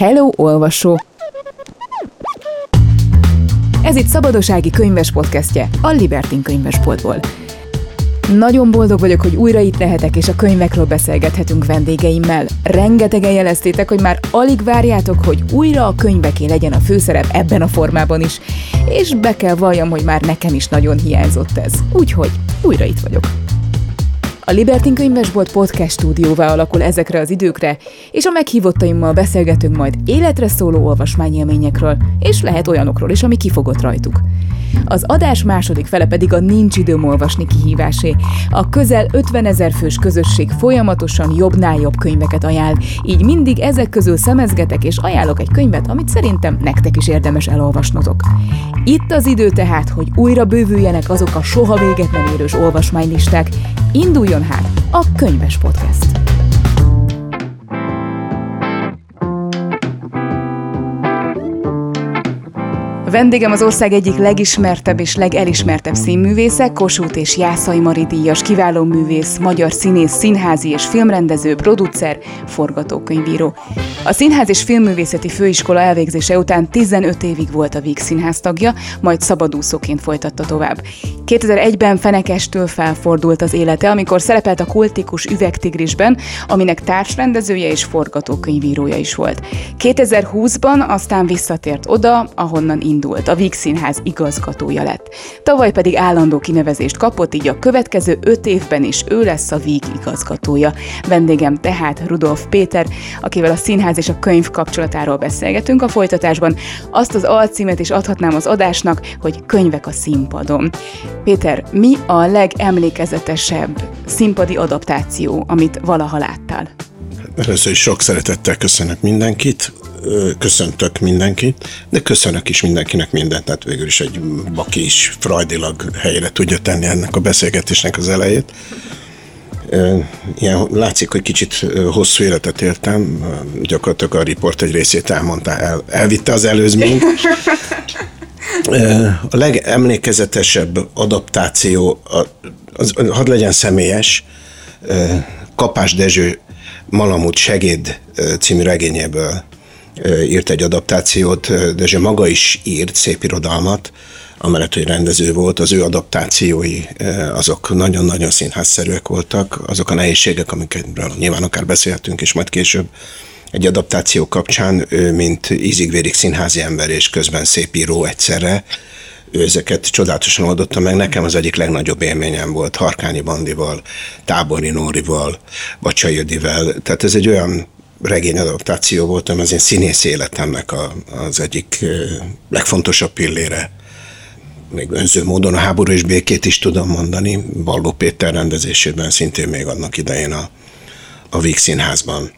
Hello, olvasó! Ez itt Szabadosági könyves podcastje, a Libertin könyvesboltból. Nagyon boldog vagyok, hogy újra itt lehetek, és a könyvekről beszélgethetünk vendégeimmel. Rengetegen jeleztétek, hogy már alig várjátok, hogy újra a könyveké legyen a főszerep ebben a formában is. És be kell valljam, hogy már nekem is nagyon hiányzott ez. Úgyhogy újra itt vagyok. A Libertin Könyvesbolt podcast stúdióvá alakul ezekre az időkre, és a meghívottaimmal beszélgetünk majd életre szóló olvasmányélményekről, és lehet olyanokról is, ami kifogott rajtuk. Az adás második fele pedig a Nincs időm olvasni kihívásé. A közel 50 ezer fős közösség folyamatosan jobbnál jobb könyveket ajánl, így mindig ezek közül szemezgetek és ajánlok egy könyvet, amit szerintem nektek is érdemes elolvasnotok. Itt az idő tehát, hogy újra bővüljenek azok a soha véget nem érős olvasmánylisták. Induljon hát a Könyves Podcast! Vendégem az ország egyik legismertebb és legelismertebb színművésze, Kossuth és Jászai Mari díjas kiváló művész, magyar színész, színházi és filmrendező, producer, forgatókönyvíró. A Színház és Filmművészeti Főiskola elvégzése után 15 évig volt a Víg Színház tagja, majd szabadúszóként folytatta tovább. 2001-ben Fenekestől felfordult az élete, amikor szerepelt a kultikus Üvegtigrisben, aminek társrendezője és forgatókönyvírója is volt. 2020-ban aztán visszatért oda, ahonnan indult, a Víg Színház igazgatója lett. Tavaly pedig állandó kinevezést kapott, így a következő öt évben is ő lesz a Víg igazgatója. Vendégem tehát Rudolf Péter, akivel a színház és a könyv kapcsolatáról beszélgetünk a folytatásban. Azt az alcímet is adhatnám az adásnak, hogy könyvek a színpadon. Péter, mi a legemlékezetesebb színpadi adaptáció, amit valaha láttál? Először is sok szeretettel köszönök mindenkit, köszöntök mindenkit, de köszönök is mindenkinek mindent, tehát végül is egy baki is frajdilag helyre tudja tenni ennek a beszélgetésnek az elejét. Ilyen, látszik, hogy kicsit hosszú életet éltem, gyakorlatilag a riport egy részét elmondta, el, elvitte az előzményt. A legemlékezetesebb adaptáció, az, hadd legyen személyes, Kapás Dezső Malamut Segéd című regényéből írt egy adaptációt, Dezső maga is írt szép irodalmat, amellett, hogy rendező volt, az ő adaptációi azok nagyon-nagyon színházszerűek voltak, azok a nehézségek, amikről nyilván akár beszélhetünk, és majd később egy adaptáció kapcsán ő, mint ízigvérik színházi ember és közben szép író egyszerre, ő ezeket csodálatosan oldotta meg. Nekem az egyik legnagyobb élményem volt Harkányi Bandival, Tábori Nórival, Bacsai Ödivel. Tehát ez egy olyan regény adaptáció volt, ami az én színész életemnek a, az egyik legfontosabb pillére. Még önző módon a háború és békét is tudom mondani, Balló Péter rendezésében szintén még annak idején a, a Víg Színházban.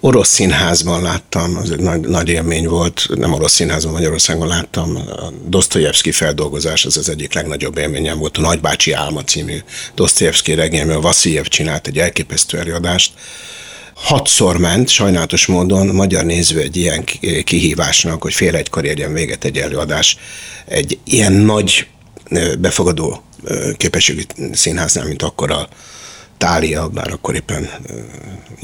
Orosz színházban láttam, az egy nagy, nagy élmény volt, nem orosz színházban, Magyarországon láttam, a Dostoyevsky feldolgozás, az az egyik legnagyobb élményem volt, a Nagybácsi Álma című Dostoyevsky regényből Vasiljev csinált egy elképesztő előadást, hatszor ment, sajnálatos módon. Magyar néző egy ilyen kihívásnak, hogy fél egykor érjen véget egy előadás. Egy ilyen nagy befogadó képességű színháznál, mint akkor a Tália, bár akkor éppen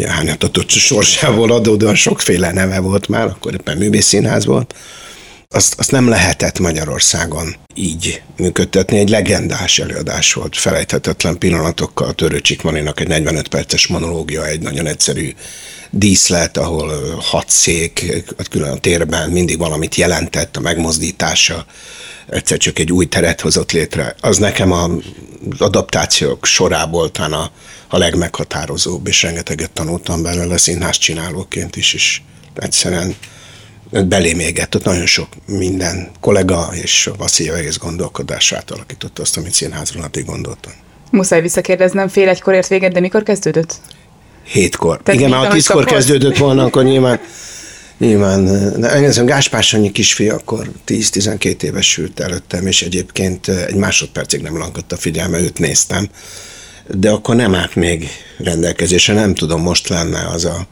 hányatatott sorsából adódóan sokféle neve volt már, akkor éppen művészszínház volt azt, azt nem lehetett Magyarországon így működtetni. Egy legendás előadás volt, felejthetetlen pillanatokkal. Törő Csikmaninak egy 45 perces monológia, egy nagyon egyszerű díszlet, ahol hat szék, külön a térben mindig valamit jelentett, a megmozdítása, egyszer csak egy új teret hozott létre. Az nekem az adaptációk sorából talán a, a legmeghatározóbb, és rengeteget tanultam belőle színház csinálóként is, és egyszerűen belém égett, ott nagyon sok minden kollega és a Vassziljev egész gondolkodását alakította azt, amit színházról addig gondoltam. Muszáj visszakérdeznem, fél egykor ért véget, de mikor kezdődött? Hétkor. Tehát Igen, ha tízkor kezdődött volna, akkor nyilván Nyilván, engem Gáspár Sanyi kisfi akkor 10-12 éves sült előttem, és egyébként egy másodpercig nem lankadt a figyelme, őt néztem. De akkor nem állt még rendelkezésre, nem tudom, most lenne az a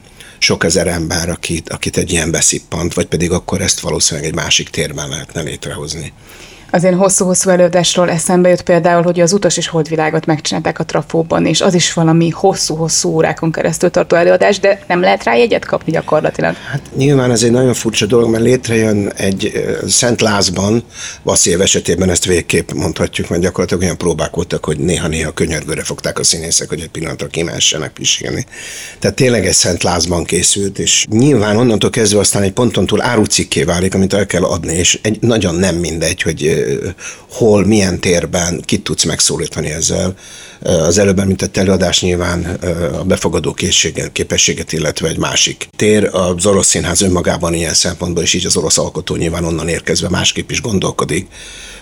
sok ezer ember, akit, akit egy ilyen beszippant, vagy pedig akkor ezt valószínűleg egy másik térben lehetne létrehozni. Az én hosszú-hosszú előadásról eszembe jut például, hogy az utas és holdvilágot megcsinálták a trafóban, és az is valami hosszú-hosszú órákon keresztül tartó előadás, de nem lehet rá jegyet kapni gyakorlatilag. Hát nyilván ez egy nagyon furcsa dolog, mert létrejön egy Szent Lázban, Vasszév esetében ezt végképp mondhatjuk, mert gyakorlatilag olyan próbák voltak, hogy néha-néha könyörgőre fogták a színészek, hogy egy pillanatra kimássanak pisilni. Tehát tényleg egy Szent Lázban készült, és nyilván onnantól kezdve aztán egy ponton túl árucikké válik, amit el kell adni, és egy nagyon nem mindegy, hogy hol, milyen térben, kit tudsz megszólítani ezzel. Az előbb említett előadás nyilván a befogadó készséget, képességet, illetve egy másik tér. Az orosz színház önmagában ilyen szempontból, és így az orosz alkotó nyilván onnan érkezve másképp is gondolkodik.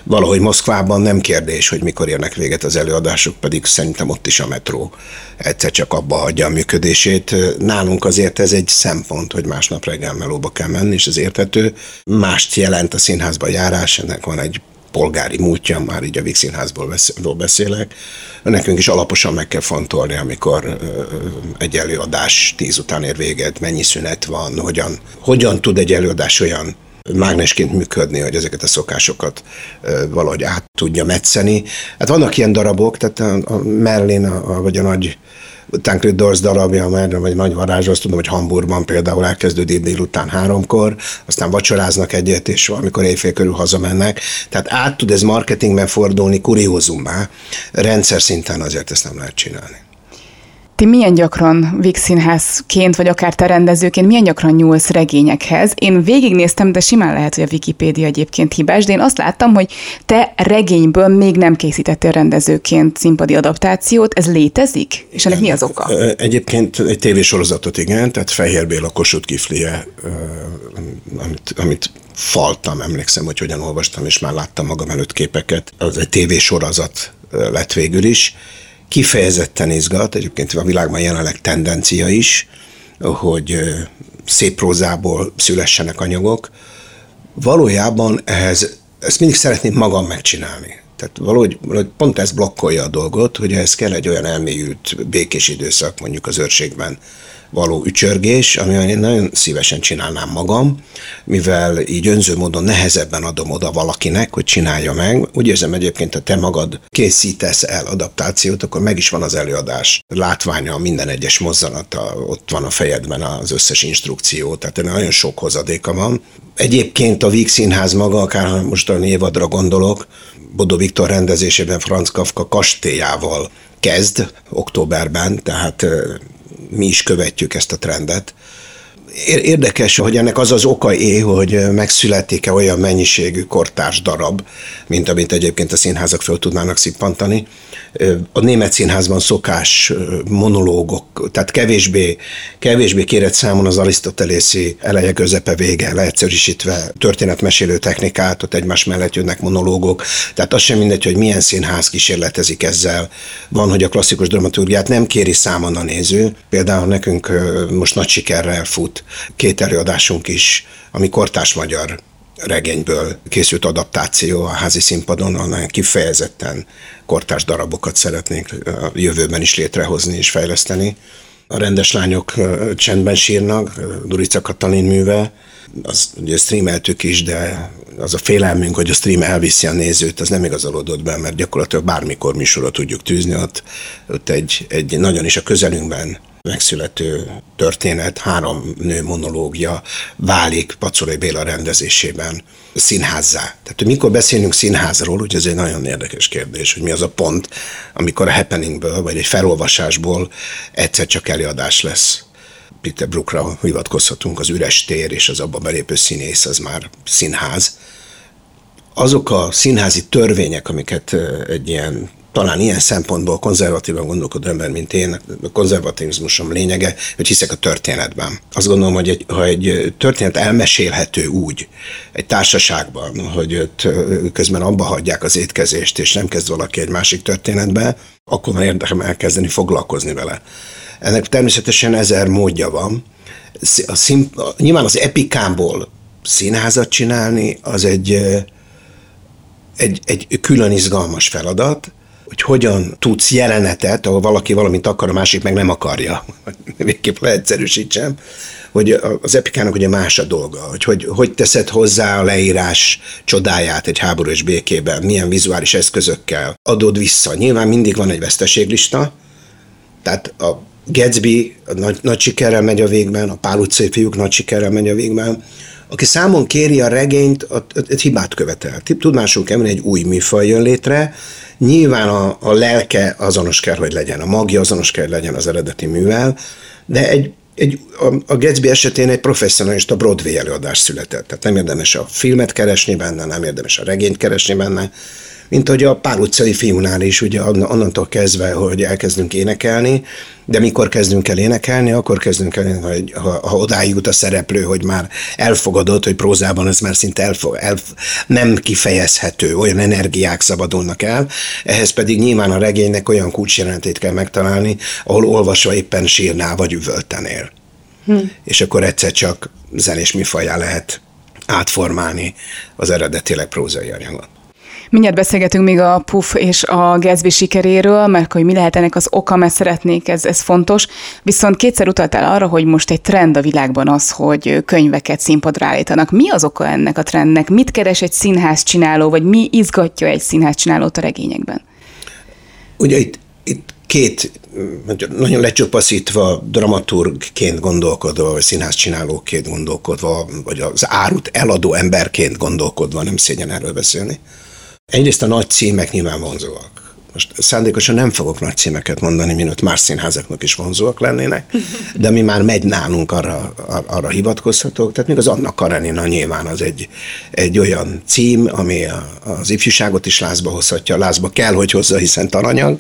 Valahogy Moszkvában nem kérdés, hogy mikor érnek véget az előadások, pedig szerintem ott is a metró egyszer csak abba hagyja a működését. Nálunk azért ez egy szempont, hogy másnap reggel melóba kell menni, és ez érthető. Mást jelent a színházba járás, ennek van egy polgári múltja, már így a Víg Színházból beszélek. Nekünk is alaposan meg kell fontolni, amikor egy előadás tíz után ér véget, mennyi szünet van, hogyan, hogyan tud egy előadás olyan mágnesként működni, hogy ezeket a szokásokat valahogy át tudja metszeni. Hát vannak ilyen darabok, tehát a, a Merlin, a, vagy a nagy Tancred Doors darabja, mert vagy nagy varázs, azt tudom, hogy Hamburgban például elkezdődik délután háromkor, aztán vacsoráznak egyet, és amikor éjfél körül hazamennek. Tehát át tud ez marketingben fordulni kuriózummá. Rendszer szinten azért ezt nem lehet csinálni. Ti milyen gyakran Víg Színházként, vagy akár te rendezőként, milyen gyakran nyúlsz regényekhez? Én végignéztem, de simán lehet, hogy a Wikipédia egyébként hibás, de én azt láttam, hogy te regényből még nem készítettél rendezőként színpadi adaptációt. Ez létezik? És ennek mi az oka? Egyébként egy tévésorozatot igen, tehát Fehér Béla Kossuth Kiflie, amit, amit faltam, emlékszem, hogy hogyan olvastam, és már láttam magam előtt képeket. Az egy tévésorozat lett végül is kifejezetten izgat, egyébként a világban jelenleg tendencia is, hogy szép prózából szülessenek anyagok. Valójában ehhez, ezt mindig szeretném magam megcsinálni. Tehát valahogy, valahogy pont ez blokkolja a dolgot, hogy ehhez kell egy olyan elmélyült békés időszak mondjuk az őrségben, való ücsörgés, ami én nagyon szívesen csinálnám magam, mivel így önző módon nehezebben adom oda valakinek, hogy csinálja meg. Úgy érzem egyébként, ha te magad készítesz el adaptációt, akkor meg is van az előadás látványa, minden egyes mozzanata, ott van a fejedben az összes instrukció, tehát nagyon sok hozadéka van. Egyébként a Víg Színház maga, akár most a évadra gondolok, Bodó Viktor rendezésében Franz Kafka kastélyával kezd októberben, tehát mi is követjük ezt a trendet. Érdekes, hogy ennek az az oka é, hogy megszületik-e olyan mennyiségű kortárs darab, mint amit egyébként a színházak föl tudnának szippantani. A német színházban szokás monológok, tehát kevésbé, kevésbé kérett számon az arisztotelészi eleje, közepe, vége, leegyszerűsítve történetmesélő technikát, ott egymás mellett jönnek monológok, tehát az sem mindegy, hogy milyen színház kísérletezik ezzel. Van, hogy a klasszikus dramaturgiát nem kéri számon a néző, például nekünk most nagy sikerrel fut két előadásunk is, ami kortás magyar regényből készült adaptáció a házi színpadon, annál kifejezetten kortás darabokat szeretnénk a jövőben is létrehozni és fejleszteni. A rendes lányok csendben sírnak, Durica Katalin műve, az ugye streameltük is, de az a félelmünk, hogy a stream elviszi a nézőt, az nem igazolódott be, mert gyakorlatilag bármikor műsorra tudjuk tűzni, ott, ott egy, egy nagyon is a közelünkben megszülető történet, három nő monológia válik Pacolai Béla rendezésében színházzá. Tehát, mikor beszélünk színházról, ugye ez egy nagyon érdekes kérdés, hogy mi az a pont, amikor a happeningből, vagy egy felolvasásból egyszer csak előadás lesz. Peter Brookra hivatkozhatunk, az üres tér és az abba belépő színész, az már színház. Azok a színházi törvények, amiket egy ilyen talán ilyen szempontból konzervatívan gondolkodó ember, mint én, a konzervativizmusom lényege, hogy hiszek a történetben. Azt gondolom, hogy egy, ha egy történet elmesélhető úgy egy társaságban, hogy ott közben abba hagyják az étkezést, és nem kezd valaki egy másik történetbe, akkor már érdekem elkezdeni foglalkozni vele. Ennek természetesen ezer módja van. A szín, nyilván az epikámból színházat csinálni, az egy, egy, egy külön izgalmas feladat, hogy hogyan tudsz jelenetet, ahol valaki valamit akar, a másik meg nem akarja. végképp leegyszerűsítsem, hogy az epikának ugye más a dolga, hogy, hogy hogy teszed hozzá a leírás csodáját egy háború és békében, milyen vizuális eszközökkel adod vissza. Nyilván mindig van egy veszteséglista, tehát a Gatsby nagy, nagy sikerrel megy a végben, a Pál utcai fiúk nagy sikerrel megy a végben, aki számon kéri a regényt, egy hibát követel. Tudmásunk kell, egy új műfaj jön létre, nyilván a, a lelke azonos kell, hogy legyen, a magja azonos kell, hogy legyen az eredeti művel, de egy, egy, a, a Gatsby esetén egy professzionalista Broadway előadás született. Tehát nem érdemes a filmet keresni benne, nem érdemes a regényt keresni benne, mint hogy a pár utcai fiúnál is, ugye onnantól kezdve, hogy elkezdünk énekelni, de mikor kezdünk el énekelni, akkor kezdünk el, hogy ha, ha odáig jut a szereplő, hogy már elfogadott, hogy prózában ez már szinte elfog, el, nem kifejezhető, olyan energiák szabadulnak el, ehhez pedig nyilván a regénynek olyan kulcsjelentét kell megtalálni, ahol olvasva éppen sírnál vagy üvöltenél. Hm. És akkor egyszer csak zenés műfajá lehet átformálni az eredetileg prózai anyagot. Mindjárt beszélgetünk még a Puff és a Gatsby sikeréről, mert hogy mi lehet ennek az oka, mert szeretnék, ez, ez fontos. Viszont kétszer utaltál arra, hogy most egy trend a világban az, hogy könyveket színpadra állítanak. Mi az oka ennek a trendnek? Mit keres egy színház csináló, vagy mi izgatja egy színház csinálót a regényekben? Ugye itt, itt két, nagyon lecsupaszítva, dramaturgként gondolkodva, vagy színházcsinálóként gondolkodva, vagy az árut eladó emberként gondolkodva, nem szégyen erről beszélni. Egyrészt a nagy címek nyilván vonzóak. Most szándékosan nem fogok nagy címeket mondani, mint más színházaknak is vonzóak lennének, de mi már megy nálunk, arra, arra hivatkozhatok. Tehát még az Anna Karenina nyilván az egy, egy olyan cím, ami a, az ifjúságot is lázba hozhatja, lázba kell, hogy hozza, hiszen tananyag.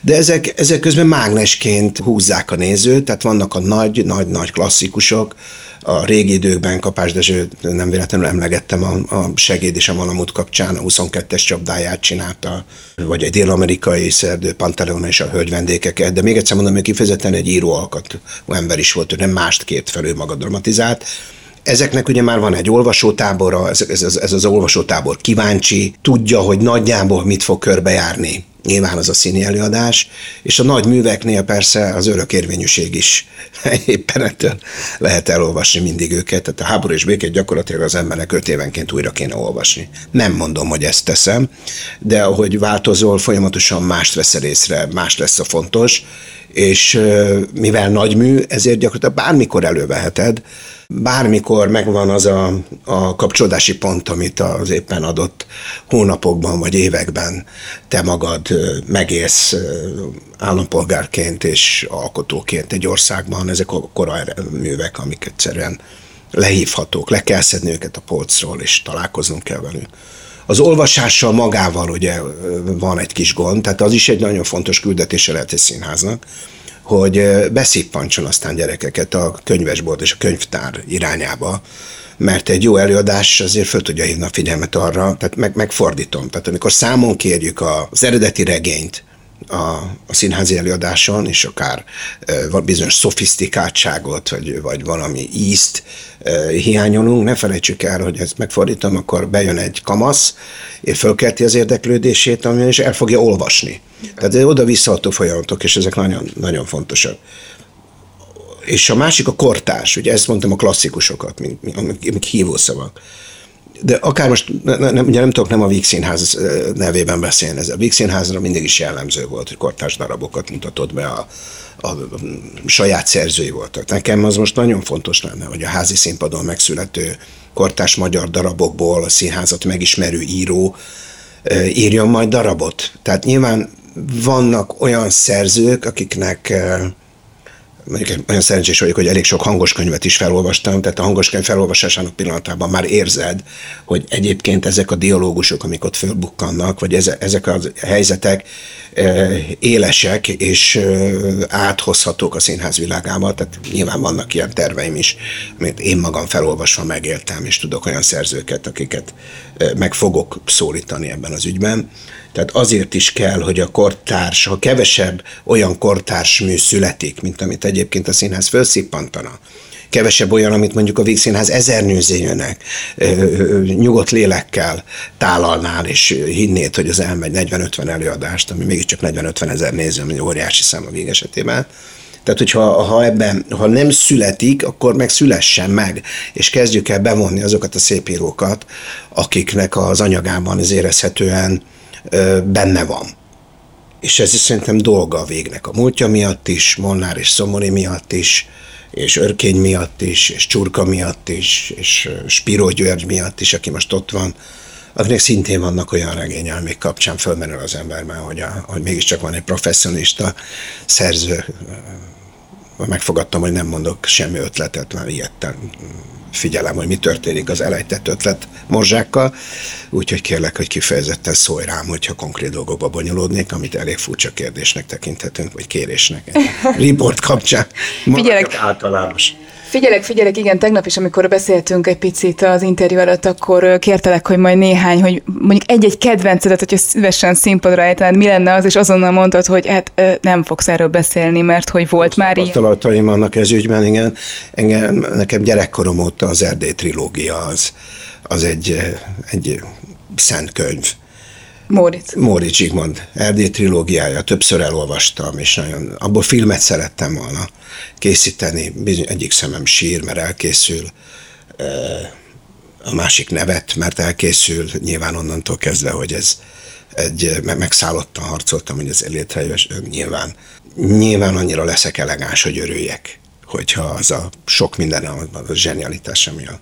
De ezek, ezek közben mágnesként húzzák a nézőt, tehát vannak a nagy, nagy, nagy klasszikusok, a régi időkben Kapás Dezső nem véletlenül emlegettem a, a segéd és a Malamut kapcsán, a 22-es csapdáját csinálta, vagy egy dél-amerikai szerdő Pantaleon és a hölgy vendégeket, de még egyszer mondom, hogy kifejezetten egy íróalkat ember is volt, ő nem mást kért felül maga dramatizált, Ezeknek ugye már van egy olvasótábora, ez, ez, ez, az olvasótábor kíváncsi, tudja, hogy nagyjából mit fog körbejárni. Nyilván az a színi előadás, és a nagy műveknél persze az örökérvényűség is. Éppen ettől lehet elolvasni mindig őket, tehát a háború és békét gyakorlatilag az embernek öt évenként újra kéne olvasni. Nem mondom, hogy ezt teszem, de ahogy változol, folyamatosan mást veszel észre, más lesz a fontos, és mivel nagy mű, ezért gyakorlatilag bármikor előveheted, bármikor megvan az a, a kapcsolódási pont, amit az éppen adott hónapokban vagy években te magad megélsz állampolgárként és alkotóként egy országban, ezek a művek, amik egyszerűen lehívhatók, le kell szedni őket a polcról, és találkoznunk kell velük. Az olvasással magával ugye van egy kis gond, tehát az is egy nagyon fontos küldetése lehet egy színháznak, hogy beszippancson aztán gyerekeket a könyvesbolt és a könyvtár irányába, mert egy jó előadás azért föl tudja hívni a figyelmet arra, tehát meg, megfordítom. Tehát amikor számon kérjük az eredeti regényt, a, a színházi előadáson, és akár e, bizonyos szofisztikáltságot, vagy, vagy valami ízt e, hiányolunk, ne felejtsük el, hogy ezt megfordítom, akkor bejön egy kamasz, és fölkelti az érdeklődését, ami és el fogja olvasni. Tehát oda-visszaható folyamatok, és ezek nagyon, nagyon fontosak. És a másik a kortárs, ugye ezt mondtam a klasszikusokat, mint, mint hívószavak de akár most, ne, ne, ugye nem tudok nem a Víg Színház nevében beszélni, ez a Víg Színházra mindig is jellemző volt, hogy kortárs darabokat mutatott be a, a, a saját szerzői voltak. Nekem az most nagyon fontos lenne, hogy a házi színpadon megszülető kortárs magyar darabokból a színházat megismerő író írjon majd darabot. Tehát nyilván vannak olyan szerzők, akiknek mondjuk olyan szerencsés vagyok, hogy elég sok hangos könyvet is felolvastam, tehát a hangos könyv felolvasásának pillanatában már érzed, hogy egyébként ezek a dialógusok, amik ott fölbukkannak, vagy ezek a helyzetek élesek és áthozhatók a színház világába, tehát nyilván vannak ilyen terveim is, amit én magam felolvasva megéltem, és tudok olyan szerzőket, akiket meg fogok szólítani ebben az ügyben. Tehát azért is kell, hogy a kortárs, ha kevesebb olyan kortárs mű születik, mint amit egyébként a színház felszippantana, kevesebb olyan, amit mondjuk a Vígszínház ezer nőzényőnek nyugodt lélekkel tálalnál, és hinnéd, hogy az elmegy 40-50 előadást, ami mégiscsak 40-50 ezer néző, ami óriási szám a vég esetében. Tehát, hogyha ha ebben, ha nem születik, akkor meg szülessen meg, és kezdjük el bevonni azokat a szép írókat, akiknek az anyagában ez érezhetően benne van. És ez is szerintem dolga a végnek. A múltja miatt is, Molnár és Szomori miatt is, és Örkény miatt is, és Csurka miatt is, és Spiró György miatt is, aki most ott van, akinek szintén vannak olyan regények, amik kapcsán fölmerül az emberben, hogy, a, hogy mégiscsak van egy professzionista szerző. Megfogadtam, hogy nem mondok semmi ötletet, mert ilyettem figyelem, hogy mi történik az elejtett ötlet morzsákkal, úgyhogy kérlek, hogy kifejezetten szólj rám, hogyha konkrét dolgokba bonyolódnék, amit elég furcsa kérdésnek tekinthetünk, vagy kérésnek. Report kapcsán. Figyelek. Általános. Figyelek, figyelek, igen, tegnap is, amikor beszéltünk egy picit az interjú előtt, akkor kértelek, hogy majd néhány, hogy mondjuk egy-egy kedvencedet, hogyha szívesen színpadra állítanád, mi lenne az, és azonnal mondtad, hogy hát nem fogsz erről beszélni, mert hogy volt már ilyen. Tapasztalataim vannak ez ügyben, igen. Engem, nekem gyerekkorom óta az Erdély trilógia az, az egy, egy szent könyv. Móricz. Móricz Zsigmond Erdély trilógiája, többször elolvastam, és nagyon, abból filmet szerettem volna készíteni, bizony egyik szemem sír, mert elkészül, a másik nevet, mert elkészül, nyilván onnantól kezdve, hogy ez egy, megszállottan harcoltam, hogy ez létrejön, nyilván, nyilván annyira leszek elegáns, hogy örüljek, hogyha az a sok minden, a, a zsenialitás, ami a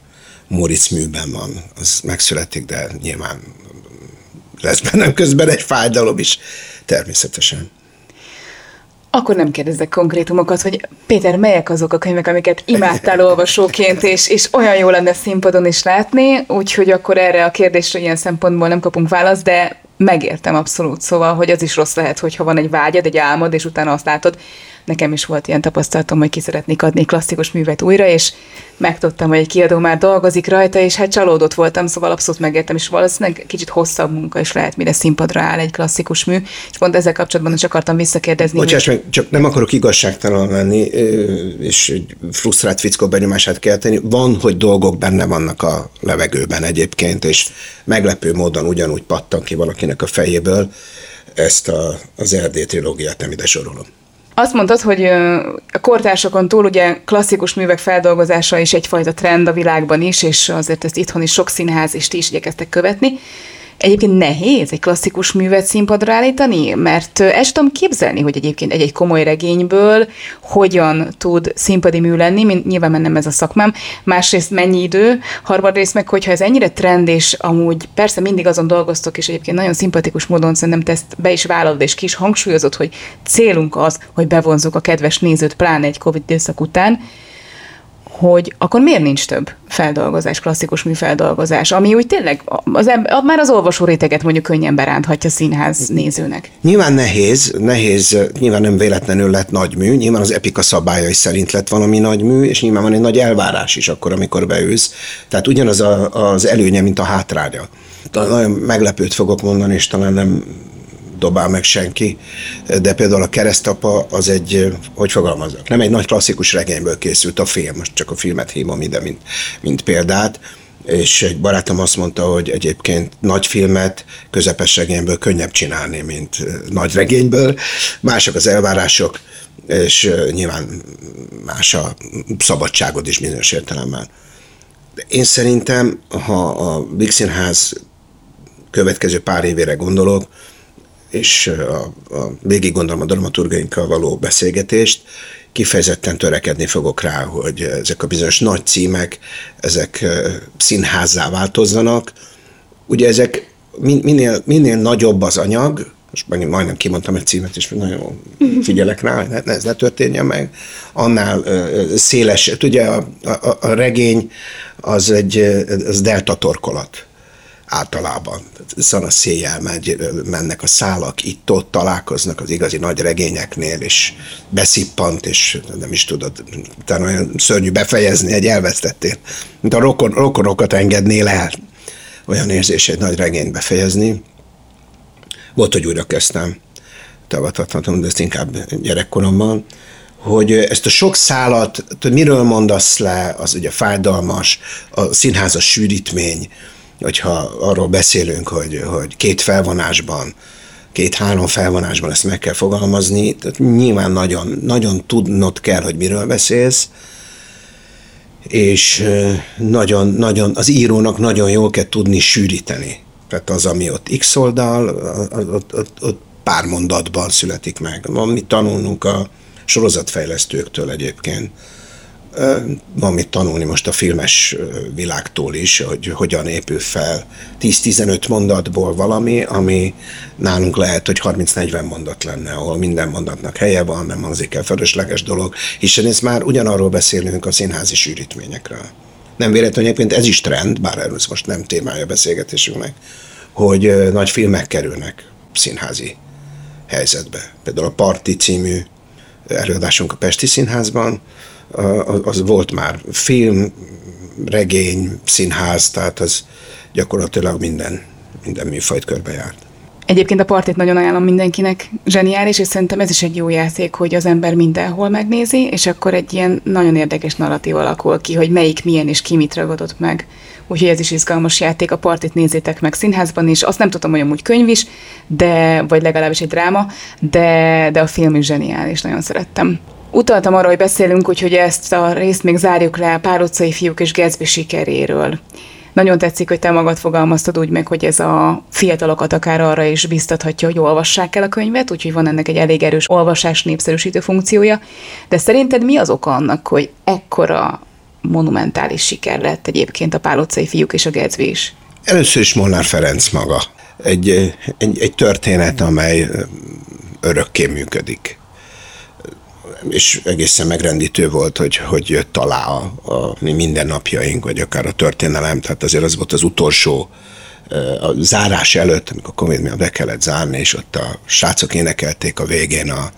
Moritz műben van, az megszületik, de nyilván lesz bennem közben egy fájdalom is, természetesen. Akkor nem kérdezek konkrétumokat, hogy Péter, melyek azok a könyvek, amiket imádtál olvasóként, és, és olyan jó lenne színpadon is látni, úgyhogy akkor erre a kérdésre ilyen szempontból nem kapunk választ, de megértem abszolút, szóval, hogy az is rossz lehet, hogyha van egy vágyad, egy álmod, és utána azt látod, Nekem is volt ilyen tapasztalatom, hogy ki szeretnék adni klasszikus művet újra, és megtudtam, hogy egy kiadó már dolgozik rajta, és hát csalódott voltam, szóval abszolút megértem, és valószínűleg kicsit hosszabb munka is lehet, mire színpadra áll egy klasszikus mű, és pont ezzel kapcsolatban is akartam visszakérdezni. Bocsáss meg, csak nem akarok igazságtalan lenni, és frusztrált fickó benyomását kell tenni. Van, hogy dolgok benne vannak a levegőben egyébként, és meglepő módon ugyanúgy pattan ki valakinek a fejéből, ezt a, az Erdély trilógiát nem ide sorolom. Azt mondtad, hogy a kortársokon túl ugye klasszikus művek feldolgozása is egyfajta trend a világban is, és azért ezt itthon is sok színház és ti is igyekeztek követni. Egyébként nehéz egy klasszikus művet színpadra állítani, mert el tudom képzelni, hogy egyébként egy-egy komoly regényből hogyan tud színpadi mű lenni, mint nyilván nem ez a szakmám, másrészt mennyi idő, harmadrészt meg, hogyha ez ennyire trend, és amúgy persze mindig azon dolgoztok, és egyébként nagyon szimpatikus módon szerintem te ezt be is vállalod, és ki is hangsúlyozod, hogy célunk az, hogy bevonzuk a kedves nézőt, pláne egy Covid időszak után, hogy akkor miért nincs több feldolgozás, klasszikus műfeldolgozás, ami úgy tényleg az ember, már az olvasó réteget mondjuk könnyen beránthatja színház nézőnek. Nyilván nehéz, nehéz, nyilván nem véletlenül lett nagy mű, nyilván az epika szabályai szerint lett valami nagy mű, és nyilván van egy nagy elvárás is akkor, amikor beülsz. Tehát ugyanaz a, az előnye, mint a hátránya. Nagyon meglepőt fogok mondani, és talán nem dobál meg senki, de például a keresztapa az egy, hogy fogalmazok, nem egy nagy klasszikus regényből készült a film, most csak a filmet hívom ide, mint, mint példát, és egy barátom azt mondta, hogy egyébként nagy filmet közepes regényből könnyebb csinálni, mint nagy regényből. Mások az elvárások, és nyilván más a szabadságod is bizonyos értelemben. Én szerintem, ha a Big Színház következő pár évére gondolok, és a, a, végig gondolom a dramaturgainkkal való beszélgetést, kifejezetten törekedni fogok rá, hogy ezek a bizonyos nagy címek, ezek színházzá változzanak. Ugye ezek minél, minél nagyobb az anyag, most majdnem kimondtam egy címet, és nagyon figyelek rá, hogy ez ne történjen meg, annál széles, ugye a, a, a regény az egy az delta torkolat általában. Szana széjjel megy, mennek a szálak, itt-ott találkoznak az igazi nagy regényeknél, és beszippant, és nem is tudod, utána olyan szörnyű befejezni egy elvesztettél, mint a rokon, rokonokat engednél el. Olyan érzés egy nagy regényt befejezni. Volt, hogy újra kezdtem, tavathatom, de ezt inkább gyerekkoromban, hogy ezt a sok szálat, miről mondasz le, az ugye fájdalmas, a színházas sűrítmény, hogyha arról beszélünk, hogy, hogy két felvonásban két-három felvonásban ezt meg kell fogalmazni, tehát nyilván nagyon, nagyon tudnod kell, hogy miről beszélsz, és nagyon, nagyon, az írónak nagyon jól kell tudni sűríteni. Tehát az, ami ott x oldal, ott, ott, ott pár mondatban születik meg. Van mit tanulnunk a sorozatfejlesztőktől egyébként van mit tanulni most a filmes világtól is, hogy hogyan épül fel 10-15 mondatból valami, ami nálunk lehet, hogy 30-40 mondat lenne, ahol minden mondatnak helye van, nem hangzik el fölösleges dolog, hiszen ez már ugyanarról beszélünk a színházi sűrítményekről. Nem véletlenül egyébként ez is trend, bár ez most nem témája a beszélgetésünknek, hogy nagy filmek kerülnek színházi helyzetbe. Például a Parti című előadásunk a Pesti Színházban, az volt már film, regény, színház, tehát az gyakorlatilag minden, minden műfajt körbejárt. Egyébként a partit nagyon ajánlom mindenkinek, zseniális, és szerintem ez is egy jó játék, hogy az ember mindenhol megnézi, és akkor egy ilyen nagyon érdekes narratív alakul ki, hogy melyik milyen és ki mit ragadott meg. Úgyhogy ez is izgalmas játék, a partit nézzétek meg színházban is. Azt nem tudom, hogy amúgy könyv is, de, vagy legalábbis egy dráma, de, de a film is zseniális, nagyon szerettem. Utaltam arra, hogy beszélünk, úgyhogy ezt a részt még zárjuk le a pár utcai fiúk és Gatsby sikeréről. Nagyon tetszik, hogy te magad fogalmaztad úgy meg, hogy ez a fiatalokat akár arra is biztathatja, hogy olvassák el a könyvet, úgyhogy van ennek egy elég erős olvasás népszerűsítő funkciója. De szerinted mi az oka annak, hogy ekkora monumentális siker lett egyébként a Pál utcai fiúk és a Gatsby is? Először is Molnár Ferenc maga. Egy, egy, egy történet, amely örökké működik és egészen megrendítő volt, hogy, hogy jött alá a, a mi mindennapjaink, vagy akár a történelem, tehát azért az volt az utolsó a zárás előtt, amikor komédia be kellett zárni, és ott a srácok énekelték a végén a,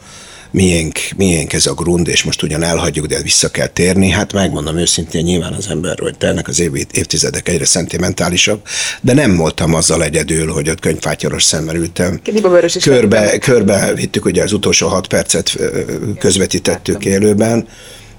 miénk, miénk ez a grund, és most ugyan elhagyjuk, de vissza kell térni. Hát megmondom őszintén, nyilván az ember, hogy telnek az év, évtizedek egyre szentimentálisabb, de nem voltam azzal egyedül, hogy ott könyvfátyaros szemmel ültem. Körbe, körbe vittük, ugye az utolsó hat percet közvetítettük élőben,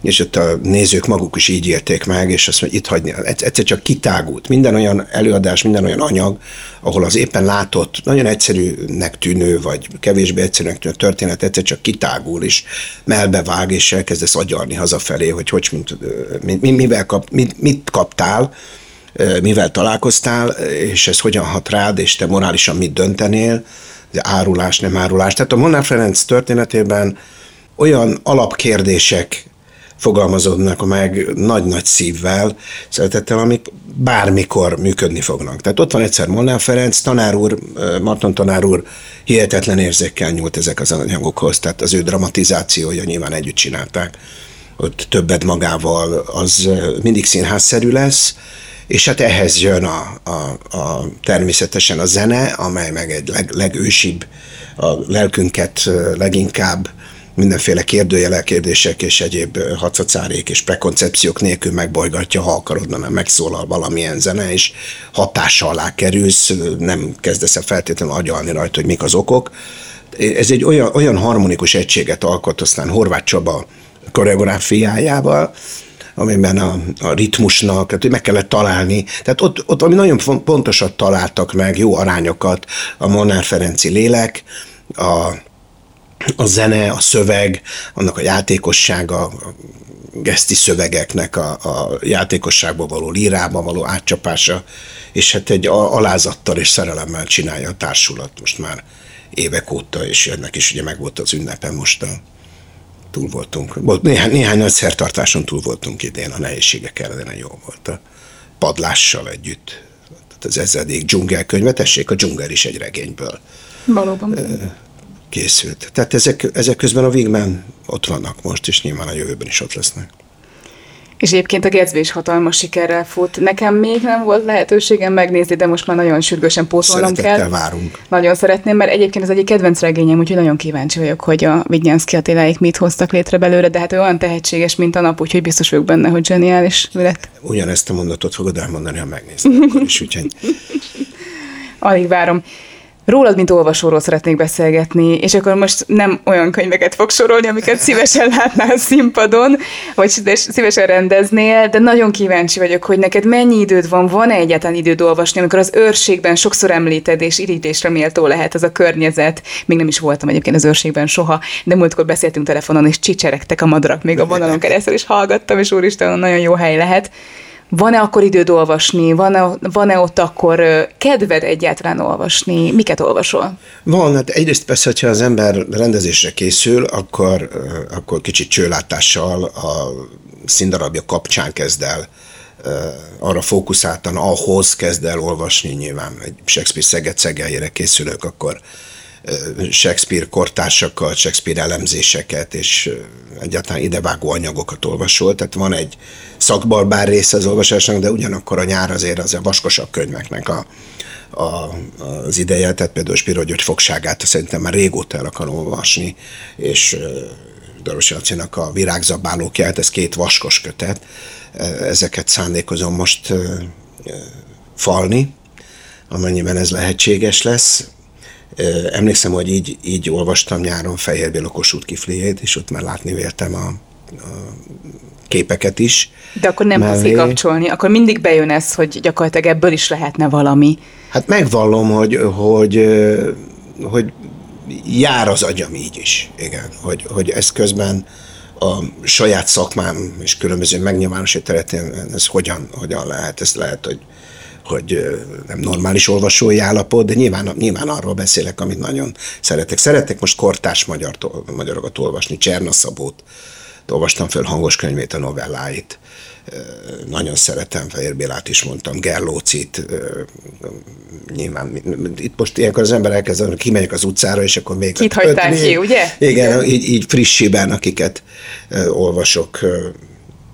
és ott a nézők maguk is így érték meg, és azt mondja, itt hagyni, egyszer csak kitágult. Minden olyan előadás, minden olyan anyag, ahol az éppen látott, nagyon egyszerűnek tűnő, vagy kevésbé egyszerűnek tűnő történet egyszer csak kitágul, és melbevág, és elkezdesz agyalni hazafelé, hogy hogy, mint, mivel kap, mit, mit kaptál, mivel találkoztál, és ez hogyan hat rád, és te morálisan mit döntenél, árulás, nem árulás. Tehát a Monár Ferenc történetében olyan alapkérdések fogalmazódnak meg nagy-nagy szívvel, szeretettel, amik bármikor működni fognak. Tehát ott van egyszer Molnár Ferenc, tanár úr, Marton tanár úr hihetetlen érzékkel nyúlt ezek az anyagokhoz, tehát az ő dramatizációja nyilván együtt csinálták, ott többet magával, az mindig színházszerű lesz, és hát ehhez jön a, a, a természetesen a zene, amely meg egy leg, legősibb, a lelkünket leginkább mindenféle kérdőjelek, kérdések és egyéb hacacárék és prekoncepciók nélkül megbolygatja, ha akarod, nem megszólal valamilyen zene, és hatása alá kerülsz, nem kezdesz el feltétlenül agyalni rajta, hogy mik az okok. Ez egy olyan, olyan harmonikus egységet alkot, aztán Horváth Csaba koreográfiájával, amiben a, a ritmusnak, tehát meg kellett találni. Tehát ott, ott ami nagyon pontosat találtak meg, jó arányokat, a Monár Ferenci lélek, a a zene, a szöveg, annak a játékossága, a geszti szövegeknek a, a játékosságba való lírába való átcsapása, és hát egy alázattal és szerelemmel csinálja a társulat most már évek óta, és ennek is ugye megvolt az ünnepe most a túl voltunk. Volt, néhány, néhány nagy szertartáson túl voltunk idén, a nehézségek ellenére jó volt a padlással együtt. Tehát az ezredék dzsungelkönyve, tessék, a dzsungel is egy regényből. Valóban készült. Tehát ezek, ezek közben a végben ott vannak most, és nyilván a jövőben is ott lesznek. És egyébként a Gatsby is hatalmas sikerrel fut. Nekem még nem volt lehetőségem megnézni, de most már nagyon sürgősen pótolnom kell. várunk. Nagyon szeretném, mert egyébként ez egyik kedvenc regényem, úgyhogy nagyon kíváncsi vagyok, hogy a Vignyánszki Attiláik mit hoztak létre belőle, de hát ő olyan tehetséges, mint a nap, úgyhogy biztos vagyok benne, hogy zseniális lett. Ugyanezt a mondatot fogod elmondani, ha megnézed akkor is, úgyhogy... Alig várom. Rólad, mint olvasóról szeretnék beszélgetni, és akkor most nem olyan könyveket fog sorolni, amiket szívesen látnál színpadon, vagy szívesen rendeznél, de nagyon kíváncsi vagyok, hogy neked mennyi időd van, van-e egyáltalán időd olvasni, amikor az őrségben sokszor említed, és irítésre méltó lehet az a környezet. Még nem is voltam egyébként az őrségben soha, de múltkor beszéltünk telefonon, és csicseregtek a madarak még a vonalon keresztül, és hallgattam, és úristen, nagyon jó hely lehet. Van-e akkor időd olvasni? Van-e, van-e ott akkor kedved egyáltalán olvasni? Miket olvasol? Van, hát egyrészt persze, hogyha az ember rendezésre készül, akkor, akkor kicsit csőlátással a színdarabja kapcsán kezd el arra fókuszáltan, ahhoz kezd el olvasni nyilván. Egy Shakespeare Szeged szegeljére készülök, akkor Shakespeare kortársakat, Shakespeare elemzéseket, és egyáltalán idevágó anyagokat olvasol. Tehát van egy szakbarbár része az olvasásnak, de ugyanakkor a nyár azért az a vaskosabb könyveknek a, a, az ideje, tehát például Spiro György fogságát szerintem már régóta el akarom olvasni, és Daros Jancinak a virágzabálókját, ez két vaskos kötet, ezeket szándékozom most falni, amennyiben ez lehetséges lesz. Emlékszem, hogy így, így olvastam nyáron Fehér Béla Kossuth kifliét, és ott már látni véltem a, a képeket is. De akkor nem mellé. tudsz kapcsolni, akkor mindig bejön ez, hogy gyakorlatilag ebből is lehetne valami. Hát megvallom, hogy, hogy, hogy jár az agyam így is, igen, hogy, hogy ez közben a saját szakmám és különböző megnyilvánosító területén ez hogyan, hogyan lehet, ezt lehet, hogy hogy nem normális olvasói állapot, de nyilván, nyilván arról beszélek, amit nagyon szeretek. Szeretek most kortárs magyar, magyarokat olvasni, Csernaszabót, olvastam föl hangos könyvét, a novelláit, nagyon szeretem, Fehér Bélát is mondtam, Gerlócit, nyilván itt most ilyenkor az ember elkezd, hogy kimegyek az utcára, és akkor még... Kit hagytál ki, ugye? Igen, igen. Így, így frissiben, akiket olvasok,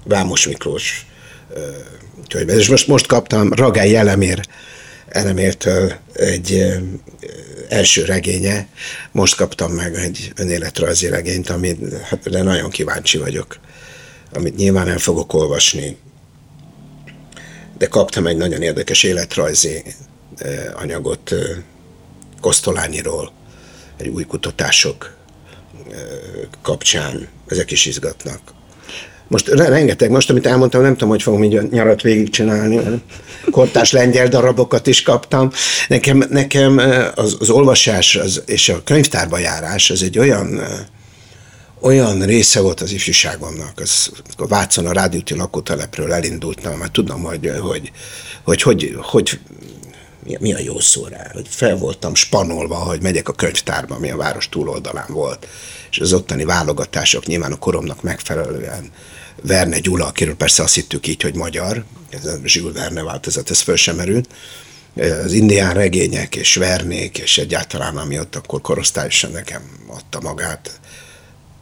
Vámos Miklós könyvet. És most, most kaptam Ragály Elemér, Elemértől egy első regénye. Most kaptam meg egy önéletrajzi regényt, amit hát, de nagyon kíváncsi vagyok, amit nyilván el fogok olvasni. De kaptam egy nagyon érdekes életrajzi anyagot Kosztolányiról, egy új kutatások kapcsán. Ezek is izgatnak. Most rengeteg, most amit elmondtam, nem tudom, hogy fogom így nyarat végigcsinálni, kortás lengyel darabokat is kaptam. Nekem, nekem az, az olvasás az, és a könyvtárba járás, az egy olyan olyan része volt az ifjúságomnak, az, Vácon a rádióti lakótelepről elindultam, mert tudom, hogy hogy, hogy, hogy, hogy mi, mi a jó szó rá, hogy fel voltam spanolva, hogy megyek a könyvtárba, ami a város túloldalán volt, és az ottani válogatások nyilván a koromnak megfelelően Verne Gyula, akiről persze azt hittük így, hogy magyar, ez a Zsül Verne változat, ez föl sem merült, az indián regények és vernék, és egyáltalán ami ott akkor korosztályosan nekem adta magát,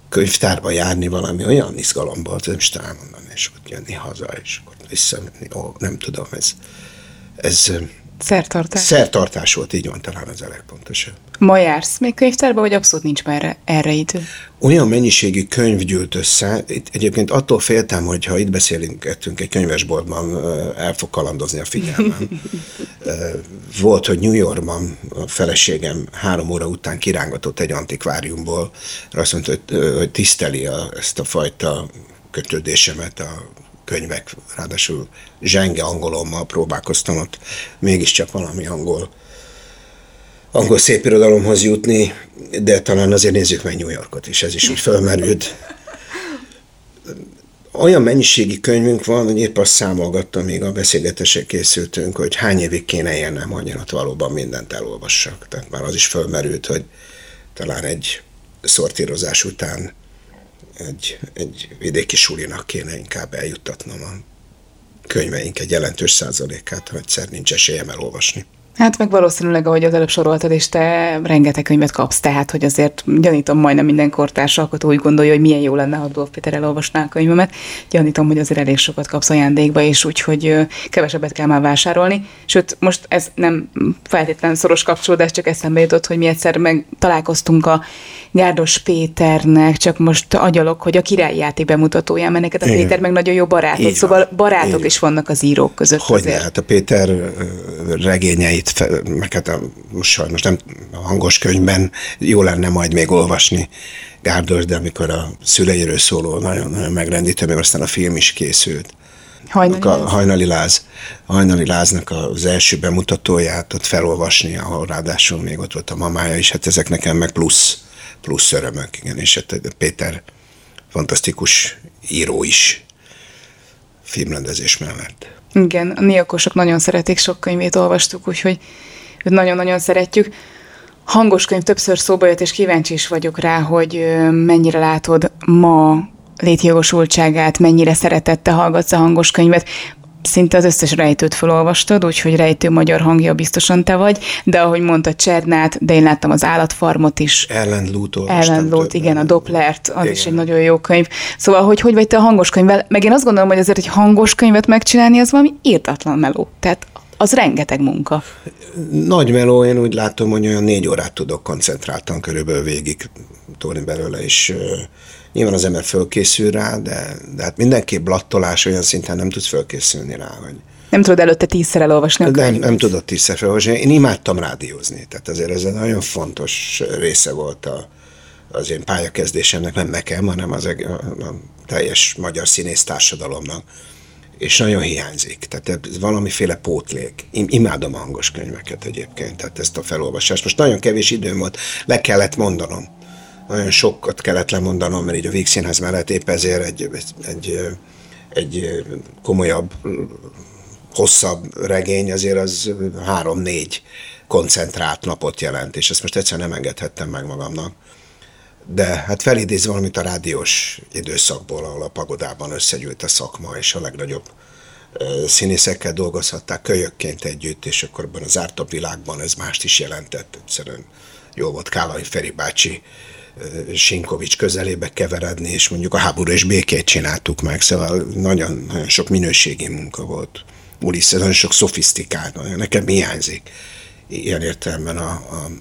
könyvtárba járni valami olyan izgalomba, hogy nem is talán mondani, és ott jönni haza, és akkor visszamenni, ó, nem tudom, ez, ez Szertartás. Szertartás volt, így van talán az a legpontosabb. Ma jársz még könyvtárba, vagy abszolút nincs már erre, erre idő? Olyan mennyiségű könyv gyűlt össze. Itt egyébként attól féltem, hogy ha itt beszélünk egy könyvesboltban, el fog kalandozni a figyelmem. Volt, hogy New Yorkban a feleségem három óra után kirángatott egy antikváriumból, azt mondta, hogy tiszteli a, ezt a fajta kötődésemet a könyvek, ráadásul zsenge angolommal próbálkoztam ott mégiscsak valami angol angol szépirodalomhoz jutni, de talán azért nézzük meg New Yorkot is, ez is úgy fölmerült. Olyan mennyiségi könyvünk van, hogy épp azt számolgattam, még a beszélgetések készültünk, hogy hány évig kéne élnem, ott valóban mindent elolvassak. Tehát már az is fölmerült, hogy talán egy szortírozás után egy, egy vidéki sulinak kéne inkább eljuttatnom a könyveink egy jelentős százalékát, hogy egyszer nincs esélyem elolvasni. Hát meg valószínűleg, ahogy az előbb soroltad, és te rengeteg könyvet kapsz, tehát, hogy azért gyanítom majdnem minden kortárs alkotó úgy gondolja, hogy milyen jó lenne, ha Dolf Péter elolvasná a könyvemet. Gyanítom, hogy azért elég sokat kapsz ajándékba, és úgyhogy kevesebbet kell már vásárolni. Sőt, most ez nem feltétlenül szoros kapcsolódás, csak eszembe jutott, hogy mi egyszer meg találkoztunk a Gárdos Péternek, csak most agyalok, hogy a királyjáté bemutatóján, mert neked a Igen. Péter meg nagyon jó barátod, Így szóval barátok Igen. is vannak az írók között. Hogy ne, hát a Péter regényeit, meg hát a, most sajnos nem a hangos könyvben jó lenne majd még olvasni Gárdos, de amikor a szüleiről szóló nagyon, nagyon megrendítő, mert aztán a film is készült. Hajnali, a Hajnali Láz. Hajnali Láznak az első bemutatóját ott felolvasni, ahol ráadásul még ott volt a mamája is, hát ezek nekem meg plusz, plusz örömök, igen, és hát Péter fantasztikus író is filmrendezés mellett. Igen, a niakosok nagyon szeretik, sok könyvét olvastuk, úgyhogy nagyon-nagyon szeretjük. Hangos könyv többször szóba jött, és kíváncsi is vagyok rá, hogy mennyire látod ma létjogosultságát, mennyire szeretette hallgatsz a hangos könyvet. Szinte az összes rejtőt felolvastad, úgyhogy rejtő magyar hangja biztosan te vagy, de ahogy mondta Csernát, de én láttam az állatfarmot is. Ellen Lút Ellen Lút, igen, a Doplert, az igen. is egy nagyon jó könyv. Szóval, hogy hogy vagy te a hangos könyvvel? Meg én azt gondolom, hogy azért egy hangos könyvet megcsinálni, az valami írtatlan meló. Tehát az rengeteg munka. Nagy meló, én úgy látom, hogy olyan négy órát tudok koncentráltan körülbelül végig tolni belőle, és Nyilván az ember fölkészül rá, de, de hát mindenképp blattolás olyan szinten nem tudsz fölkészülni rá, hogy nem tudod előtte tízszer elolvasni a Nem, nem tudod tízszer felolvasni. Én imádtam rádiózni, tehát azért ez egy nagyon fontos része volt a, az én pályakezdésemnek, nem nekem, hanem az a, a teljes magyar színész társadalomnak. És nagyon hiányzik. Tehát ez valamiféle pótlék. Imádom a hangos könyveket egyébként, tehát ezt a felolvasást. Most nagyon kevés időm volt, le kellett mondanom nagyon sokat kellett lemondanom, mert így a Vígszínház mellett épp ezért egy, egy, egy komolyabb, hosszabb regény azért az három-négy koncentrált napot jelent, és ezt most egyszer nem engedhettem meg magamnak. De hát felidéz valamit a rádiós időszakból, ahol a pagodában összegyűlt a szakma, és a legnagyobb színészekkel dolgozhatták kölyökként együtt, és akkor abban az ártabb világban ez mást is jelentett. Egyszerűen jó volt Kálai Feri bácsi Sinkovics közelébe keveredni, és mondjuk a háború és békét csináltuk meg, szóval nagyon, nagyon sok minőségi munka volt. Ulisses, nagyon sok szofisztikált, nekem hiányzik ilyen értelemben a,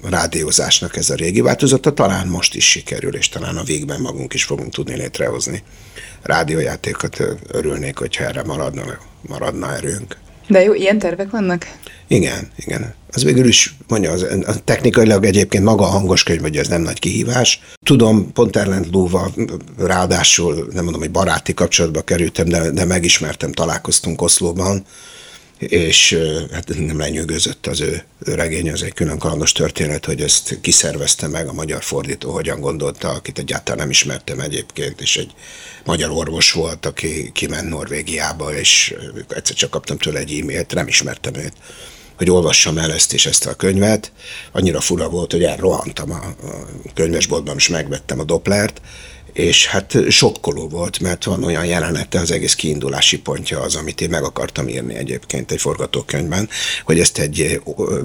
a rádiózásnak ez a régi változata, talán most is sikerül, és talán a végben magunk is fogunk tudni létrehozni rádiójátékot. Örülnék, hogyha erre maradna, maradna erőnk. De jó, ilyen tervek vannak? Igen, igen. Az végül is, mondja, az, az technikailag egyébként maga a hangos könyv, hogy ez nem nagy kihívás. Tudom, pont Erlend Lóval ráadásul, nem mondom, hogy baráti kapcsolatba kerültem, de, de megismertem, találkoztunk Oszlóban, és hát nem lenyűgözött az ő, regény, az egy külön kalandos történet, hogy ezt kiszervezte meg a magyar fordító, hogyan gondolta, akit egyáltalán nem ismertem egyébként, és egy magyar orvos volt, aki kiment Norvégiába, és egyszer csak kaptam tőle egy e-mailt, nem ismertem őt, hogy olvassam el ezt és ezt a könyvet. Annyira fura volt, hogy elrohantam a, a könyvesboltban, és megvettem a Doplert, és hát sokkoló volt, mert van olyan jelenete, az egész kiindulási pontja az, amit én meg akartam írni egyébként egy forgatókönyvben, hogy ezt egy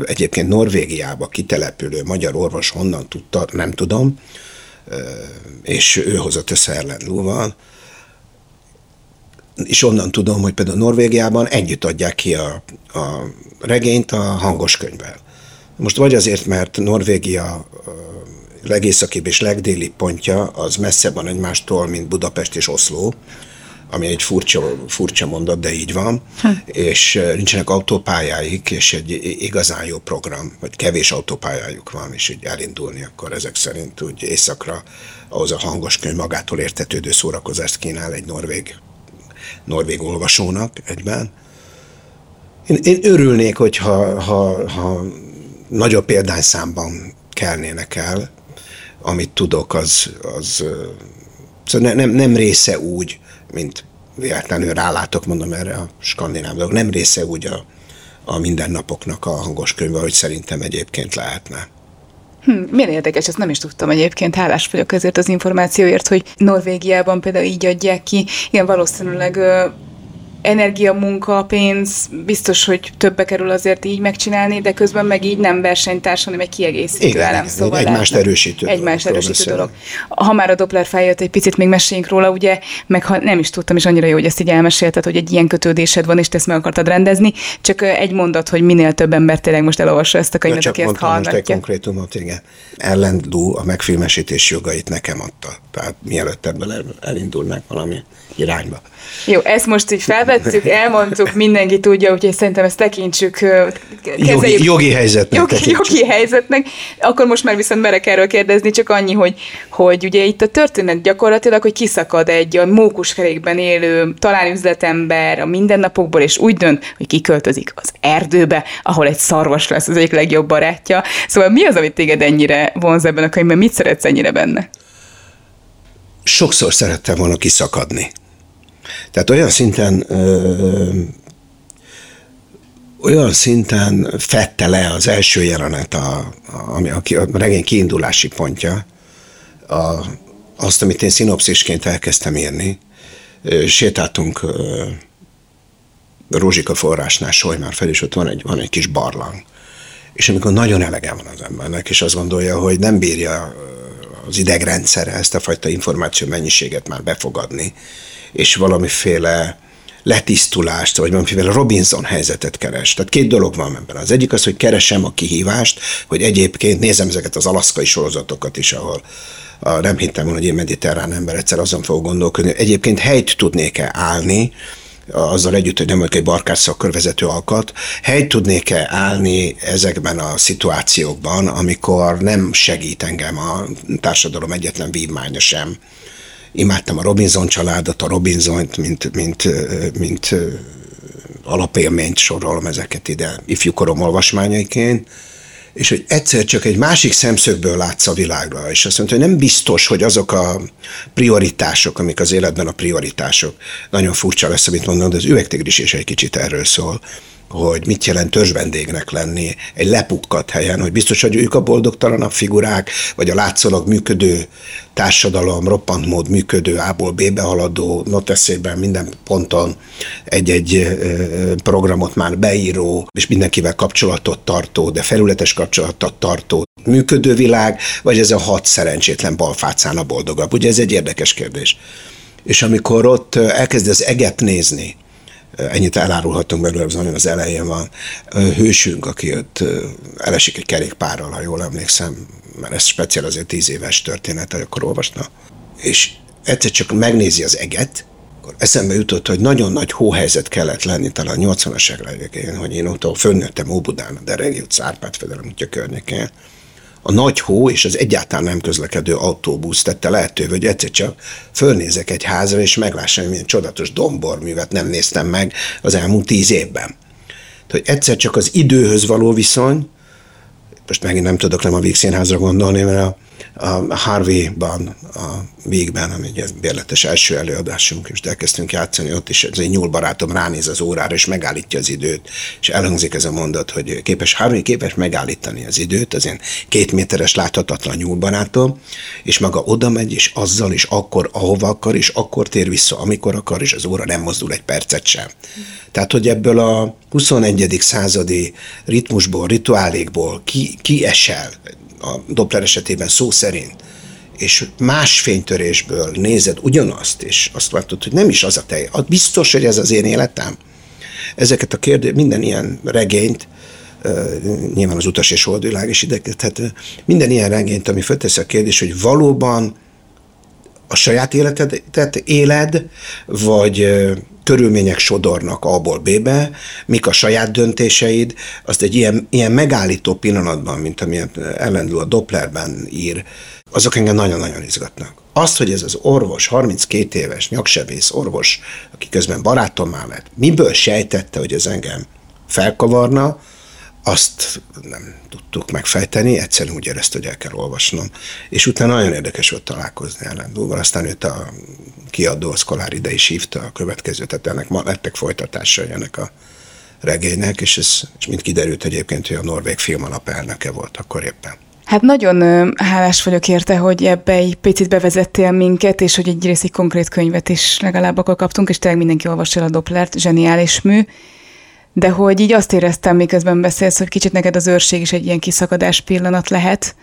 egyébként Norvégiába kitelepülő magyar orvos honnan tudta, nem tudom, és ő hozott össze Erlend és onnan tudom, hogy például Norvégiában együtt adják ki a, a regényt a hangos könyvvel. Most vagy azért, mert Norvégia legészakibb és legdéli pontja az messze van egymástól, mint Budapest és Oszló, ami egy furcsa, furcsa mondat, de így van, hm. és nincsenek autópályáik, és egy igazán jó program, vagy kevés autópályájuk van, és így elindulni, akkor ezek szerint úgy északra ahhoz a hangos könyv magától értetődő szórakozást kínál egy norvég, norvég olvasónak egyben. Én, én örülnék, hogyha ha, ha nagyobb példányszámban kelnének el, amit tudok, az, az szóval nem, nem része úgy, mint véletlenül rálátok, mondom erre a skandináv dolog, nem része úgy a, a mindennapoknak a hangos könyve, hogy szerintem egyébként lehetne. Hm, milyen érdekes, ezt nem is tudtam egyébként. Hálás vagyok ezért az információért, hogy Norvégiában például így adják ki. Igen, valószínűleg energia, munka, pénz, biztos, hogy többe kerül azért így megcsinálni, de közben meg így nem versenytárs, hanem egy kiegészítő igen, elem. Igen, szóval egymást erősítő Egymást erősítő dolog. Ha már a Doppler feljött, egy picit még meséljünk róla, ugye, meg ha nem is tudtam, és annyira jó, hogy ezt így elmesélted, hogy egy ilyen kötődésed van, és te ezt meg akartad rendezni, csak egy mondat, hogy minél több ember tényleg most elolvassa ezt a könyvet, aki ezt hallgatja. Most egy konkrétumot, igen. Ellendú a megfilmesítés jogait nekem adta. Tehát mielőtt ebből elindulnák valami irányba. Jó, ezt most így felvettük, elmondtuk, mindenki tudja, úgyhogy szerintem ezt tekintsük, Jogi, jogi helyzetnek. Jogi, jogi helyzetnek. Akkor most már viszont merek erről kérdezni, csak annyi, hogy, hogy ugye itt a történet gyakorlatilag, hogy kiszakad egy a mókuskerékben élő, talán üzletember a mindennapokból, és úgy dönt, hogy kiköltözik az erdőbe, ahol egy szarvas lesz az egyik legjobb barátja. Szóval mi az, amit téged ennyire vonz ebben a könyvben? Mit szeretsz ennyire benne? Sokszor szerettem volna kiszakadni. Tehát olyan szinten ö, olyan szinten fette le az első jelenet, a, a, ami a, a regény kiindulási pontja, a, azt, amit én szinopszisként elkezdtem írni. Sétáltunk Rózsika forrásnál Solymár fel, és ott van egy, van egy kis barlang. És amikor nagyon elege van az embernek, és azt gondolja, hogy nem bírja az idegrendszere ezt a fajta információ mennyiséget már befogadni, és valamiféle letisztulást, vagy valamiféle Robinson helyzetet keres. Tehát két dolog van ebben. Az egyik az, hogy keresem a kihívást, hogy egyébként nézem ezeket az alaszkai sorozatokat is, ahol a, nem hittem volna, hogy én mediterrán ember egyszer azon fog gondolkodni, hogy egyébként helyt tudnék-e állni, azzal együtt, hogy nem vagyok egy barkás szakkörvezető alkat, helyt tudnék-e állni ezekben a szituációkban, amikor nem segít engem a társadalom egyetlen vívmánya sem imádtam a Robinson családot, a Robinson-t, mint, mint, mint alapélményt sorolom ezeket ide ifjúkorom olvasmányaiként, és hogy egyszer csak egy másik szemszögből látsz a világra, és azt mondta, hogy nem biztos, hogy azok a prioritások, amik az életben a prioritások, nagyon furcsa lesz, amit mondom, de az üvegtigris is egy kicsit erről szól, hogy mit jelent törzsvendégnek lenni egy lepukkat helyen, hogy biztos, hogy ők a boldogtalanabb figurák, vagy a látszólag működő társadalom, roppant mód működő, A-ból B-be haladó, noteszében minden ponton egy-egy programot már beíró, és mindenkivel kapcsolatot tartó, de felületes kapcsolatot tartó működő világ, vagy ez a hat szerencsétlen balfácán a boldogabb? Ugye ez egy érdekes kérdés. És amikor ott elkezd az eget nézni, ennyit elárulhatunk belőle, az nagyon az elején van. Hősünk, aki ott elesik egy kerékpárral, ha jól emlékszem, mert ez speciál azért tíz éves történet, akkor olvasna. És egyszer csak megnézi az eget, akkor eszembe jutott, hogy nagyon nagy hóhelyzet kellett lenni, talán 80-as években, hogy én ott fönnőttem Óbudán, a Deregi utca, Árpád-fedelem útja környékén, a nagy hó és az egyáltalán nem közlekedő autóbusz tette lehetővé, hogy egyszer csak fölnézek egy házra, és meglássam, hogy milyen csodatos domborművet nem néztem meg az elmúlt tíz évben. Hogy egyszer csak az időhöz való viszony, most megint nem tudok nem a Víg Színházra gondolni, mert a, a Harvey-ban, a Vígben, ami egy bérletes első előadásunk, és elkezdtünk játszani, ott is ez egy nyúlbarátom ránéz az órára, és megállítja az időt, és elhangzik ez a mondat, hogy képes, Harvey képes megállítani az időt, az ilyen két méteres láthatatlan nyúlbarátom, és maga oda megy, és azzal, és akkor, ahova akar, és akkor tér vissza, amikor akar, és az óra nem mozdul egy percet sem. Tehát, hogy ebből a 21. századi ritmusból, rituálékból ki, ki esel, a Doppler esetében szó szerint, és más fénytörésből nézed ugyanazt, és azt látod, hogy nem is az a te, biztos, hogy ez az én életem. Ezeket a kérdés, minden ilyen regényt, nyilván az utas és holdvilág is ide, tehát minden ilyen regényt, ami fölteszi a kérdés, hogy valóban a saját életedet éled, vagy körülmények sodornak A-ból mik a saját döntéseid, azt egy ilyen, ilyen megállító pillanatban, mint amilyen ellendő a Dopplerben ír, azok engem nagyon-nagyon izgatnak. Azt, hogy ez az orvos, 32 éves nyaksebész orvos, aki közben barátommá lett, miből sejtette, hogy ez engem felkavarna, azt nem tudtuk megfejteni, egyszerűen úgy érezte, hogy el kell olvasnom. És utána nagyon érdekes volt találkozni Ellendúval, aztán őt a kiadó, a Szkolár ide is hívta a következő, tehát ennek ma lettek folytatásai ennek a regénynek, és, ez, és mint kiderült egyébként, hogy a Norvég Film Alap elnöke volt akkor éppen. Hát nagyon hálás vagyok érte, hogy ebbe egy picit bevezettél minket, és hogy egyrészt egy konkrét könyvet is legalább akkor kaptunk, és tényleg mindenki olvassa a Dopplert, zseniális mű. De hogy így azt éreztem, miközben beszélsz, hogy kicsit neked az őrség is egy ilyen kiszakadás pillanat lehet,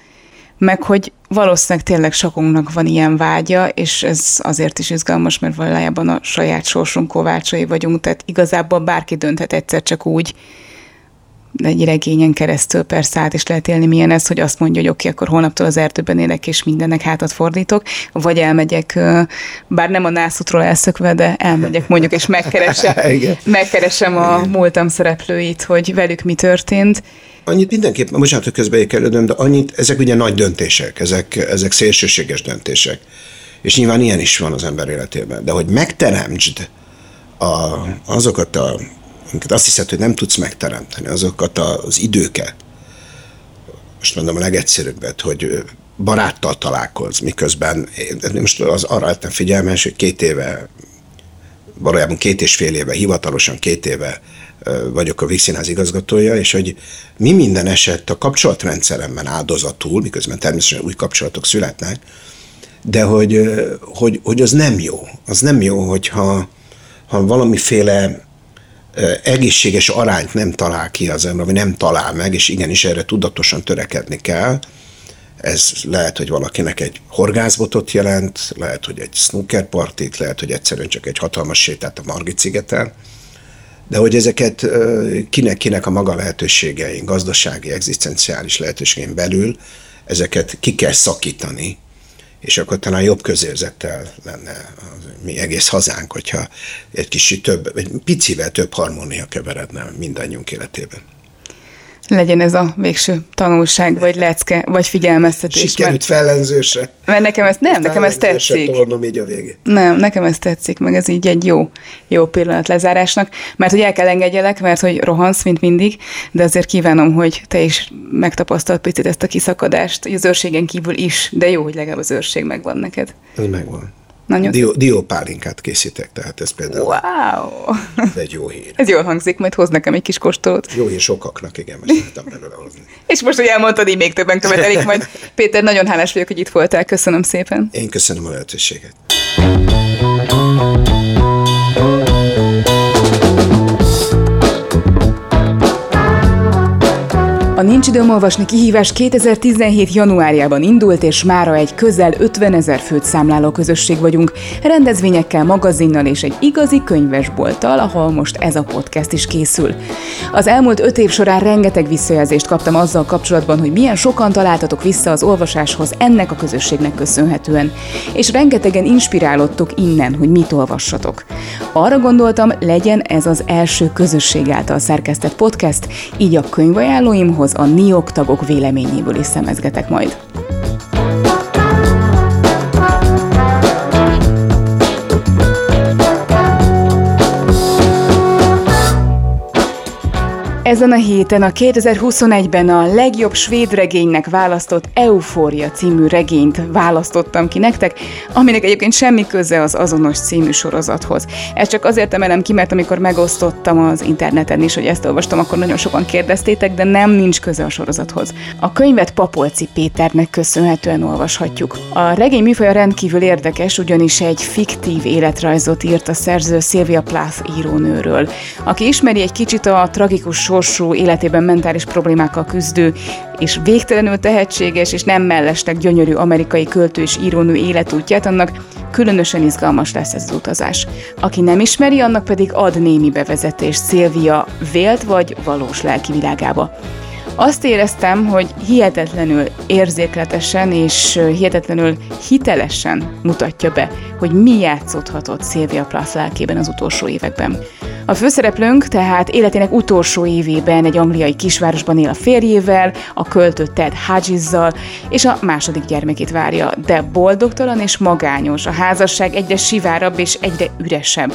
meg hogy valószínűleg tényleg sokunknak van ilyen vágya, és ez azért is izgalmas, mert valójában a saját sorsunk kovácsai vagyunk, tehát igazából bárki dönthet egyszer csak úgy, egy regényen keresztül persze át is lehet élni, milyen ez, hogy azt mondja, hogy oké, okay, akkor holnaptól az erdőben élek, és mindennek hátat fordítok, vagy elmegyek, bár nem a nászútról elszökve, de elmegyek mondjuk, és megkeresem, megkeresem a múltam szereplőit, hogy velük mi történt. Annyit mindenképpen, bocsánat, hogy közbeékelődöm, de annyit, ezek ugye nagy döntések, ezek, ezek szélsőséges döntések. És nyilván ilyen is van az ember életében. De hogy megteremtsd a, azokat a amiket azt hiszed, hogy nem tudsz megteremteni, azokat az időket, most mondom a legegyszerűbbet, hogy baráttal találkozz, miközben én most az arra lettem figyelmes, hogy két éve, valójában két és fél éve, hivatalosan két éve vagyok a Vígszínház igazgatója, és hogy mi minden esett a kapcsolatrendszeremben áldozatul, miközben természetesen új kapcsolatok születnek, de hogy, hogy, hogy az nem jó. Az nem jó, hogyha ha valamiféle egészséges arányt nem talál ki az ember, vagy nem talál meg, és igenis erre tudatosan törekedni kell. Ez lehet, hogy valakinek egy horgászbotot jelent, lehet, hogy egy snookerpartit, lehet, hogy egyszerűen csak egy hatalmas sétát a Margit szigeten, de hogy ezeket kinek-kinek a maga lehetőségein, gazdasági, egzisztenciális lehetőségein belül, ezeket ki kell szakítani, és akkor talán jobb közérzettel lenne az mi egész hazánk, hogyha egy kicsit több, egy picivel több harmónia keveredne mindannyiunk életében. Legyen ez a végső tanulság, vagy lecke, vagy figyelmeztetés. Sikerült fellenzőse. Mert nekem ez nem, nekem ez tetszik. Tornom így a végét. Nem, nekem ez tetszik, meg ez így egy jó, jó pillanat lezárásnak, mert hogy el kell engedjelek, mert hogy rohansz, mint mindig, de azért kívánom, hogy te is megtapasztalt picit ezt a kiszakadást, az őrségen kívül is, de jó, hogy legalább az őrség megvan neked. Ez megvan. Nagyon Dió, diópálinkát készítek, tehát ez például wow. ez egy jó hír. Ez jól hangzik, majd hoz nekem egy kis kóstolót. Jó hír sokaknak, igen, mert szeretem belőle hozni. És most, hogy elmondtad, így még többen követelik majd. Péter, nagyon hálás vagyok, hogy itt voltál. Köszönöm szépen. Én köszönöm a lehetőséget. Nincs időm olvasni kihívás 2017. januárjában indult, és mára egy közel 50 ezer főt számláló közösség vagyunk, rendezvényekkel, magazinnal és egy igazi könyvesbolttal, ahol most ez a podcast is készül. Az elmúlt öt év során rengeteg visszajelzést kaptam azzal kapcsolatban, hogy milyen sokan találtatok vissza az olvasáshoz ennek a közösségnek köszönhetően, és rengetegen inspirálottok innen, hogy mit olvassatok. Arra gondoltam, legyen ez az első közösség által szerkesztett podcast, így a könyvajánlóimhoz a NIOK tagok véleményéből is szemezgetek majd. Ezen a héten a 2021-ben a legjobb svéd regénynek választott Eufória című regényt választottam ki nektek, aminek egyébként semmi köze az azonos című sorozathoz. Ez csak azért emelem ki, mert amikor megosztottam az interneten is, hogy ezt olvastam, akkor nagyon sokan kérdeztétek, de nem nincs köze a sorozathoz. A könyvet Papolci Péternek köszönhetően olvashatjuk. A regény műfaja rendkívül érdekes, ugyanis egy fiktív életrajzot írt a szerző Sylvia Plath írónőről, aki ismeri egy kicsit a tragikus sorsú, életében mentális problémákkal küzdő, és végtelenül tehetséges és nem mellesleg gyönyörű amerikai költő és írónő életútját, annak különösen izgalmas lesz ez az utazás. Aki nem ismeri, annak pedig ad némi bevezetés Szilvia vélt vagy valós lelki világába. Azt éreztem, hogy hihetetlenül érzékletesen és hihetetlenül hitelesen mutatja be, hogy mi játszódhatott Szilvia Plath lelkében az utolsó években. A főszereplőnk tehát életének utolsó évében egy angliai kisvárosban él a férjével, a költő Ted Hodgesszal, és a második gyermekét várja, de boldogtalan és magányos. A házasság egyre sivárabb és egyre üresebb.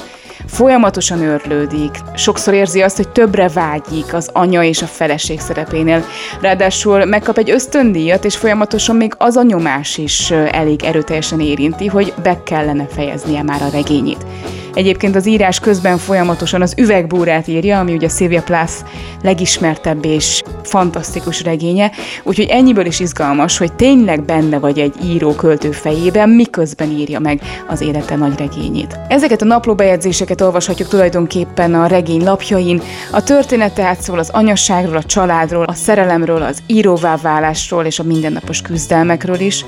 Folyamatosan örlődik, sokszor érzi azt, hogy többre vágyik az anya és a feleség szerepénél. Ráadásul megkap egy ösztöndíjat, és folyamatosan még az a nyomás is elég erőteljesen érinti, hogy be kellene fejeznie már a regényét. Egyébként az írás közben folyamatosan az üvegbúrát írja, ami ugye Sylvia Plath legismertebb és fantasztikus regénye, úgyhogy ennyiből is izgalmas, hogy tényleg benne vagy egy író költő fejében, miközben írja meg az élete nagy regényét. Ezeket a naplóbejegyzéseket olvashatjuk tulajdonképpen a regény lapjain. A történet tehát szól az anyasságról, a családról, a szerelemről, az íróvá válásról és a mindennapos küzdelmekről is.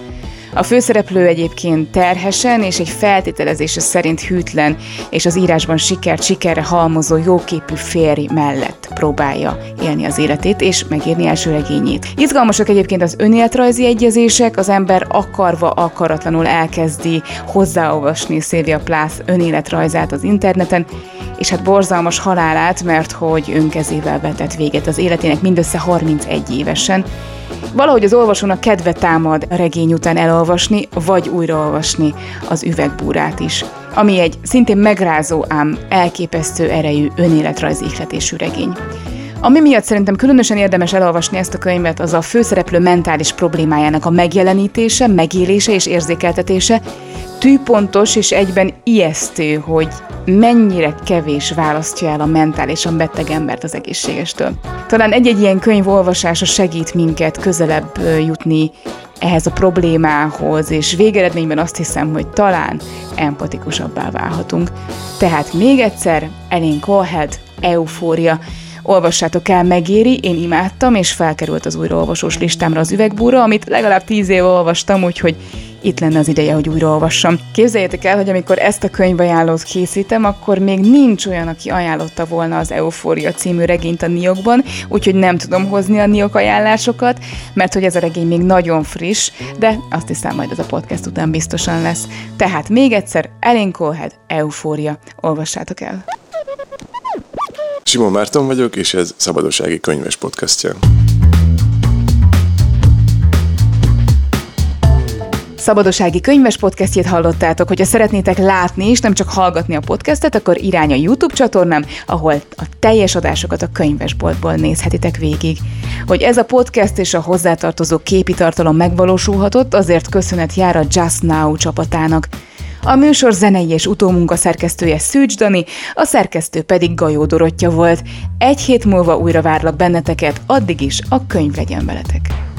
A főszereplő egyébként terhesen és egy feltételezése szerint hűtlen, és az írásban sikert sikerre halmozó jóképű férj mellett próbálja élni az életét és megírni első regényét. Izgalmasak egyébként az önéletrajzi egyezések, az ember akarva akaratlanul elkezdi hozzáolvasni Sylvia Plath önéletrajzát az interneten, és hát borzalmas halálát, mert hogy önkezével vetett véget az életének mindössze 31 évesen, Valahogy az olvasónak kedve támad a regény után elolvasni, vagy újraolvasni az üvegbúrát is, ami egy szintén megrázó, ám elképesztő erejű önéletrajzi ihletésű regény. Ami miatt szerintem különösen érdemes elolvasni ezt a könyvet, az a főszereplő mentális problémájának a megjelenítése, megélése és érzékeltetése. Tűpontos és egyben ijesztő, hogy mennyire kevés választja el a mentálisan beteg embert az egészségestől. Talán egy-egy ilyen könyv olvasása segít minket közelebb jutni ehhez a problémához, és végeredményben azt hiszem, hogy talán empatikusabbá válhatunk. Tehát még egyszer, Elén Colhead, Eufória. Olvassátok el, megéri, én imádtam, és felkerült az újraolvasós listámra az üvegbúra, amit legalább tíz éve olvastam, úgyhogy itt lenne az ideje, hogy újraolvassam. Képzeljétek el, hogy amikor ezt a könyvajánlót készítem, akkor még nincs olyan, aki ajánlotta volna az Eufória című regényt a Niokban, úgyhogy nem tudom hozni a Niok ajánlásokat, mert hogy ez a regény még nagyon friss, de azt hiszem majd ez a podcast után biztosan lesz. Tehát még egyszer, Ellen Colhead, Eufória. Olvassátok el! Simon Márton vagyok, és ez Szabadossági Könyves podcastja. Szabadossági könyves podcastjét hallottátok, hogyha szeretnétek látni és nem csak hallgatni a podcastet, akkor irány a YouTube csatornám, ahol a teljes adásokat a könyvesboltból nézhetitek végig. Hogy ez a podcast és a hozzátartozó képi tartalom megvalósulhatott, azért köszönet jár a Just Now csapatának. A műsor zenei és utómunka szerkesztője Szűcs Dani, a szerkesztő pedig Gajó Dorottya volt. Egy hét múlva újra várlak benneteket, addig is a könyv legyen veletek.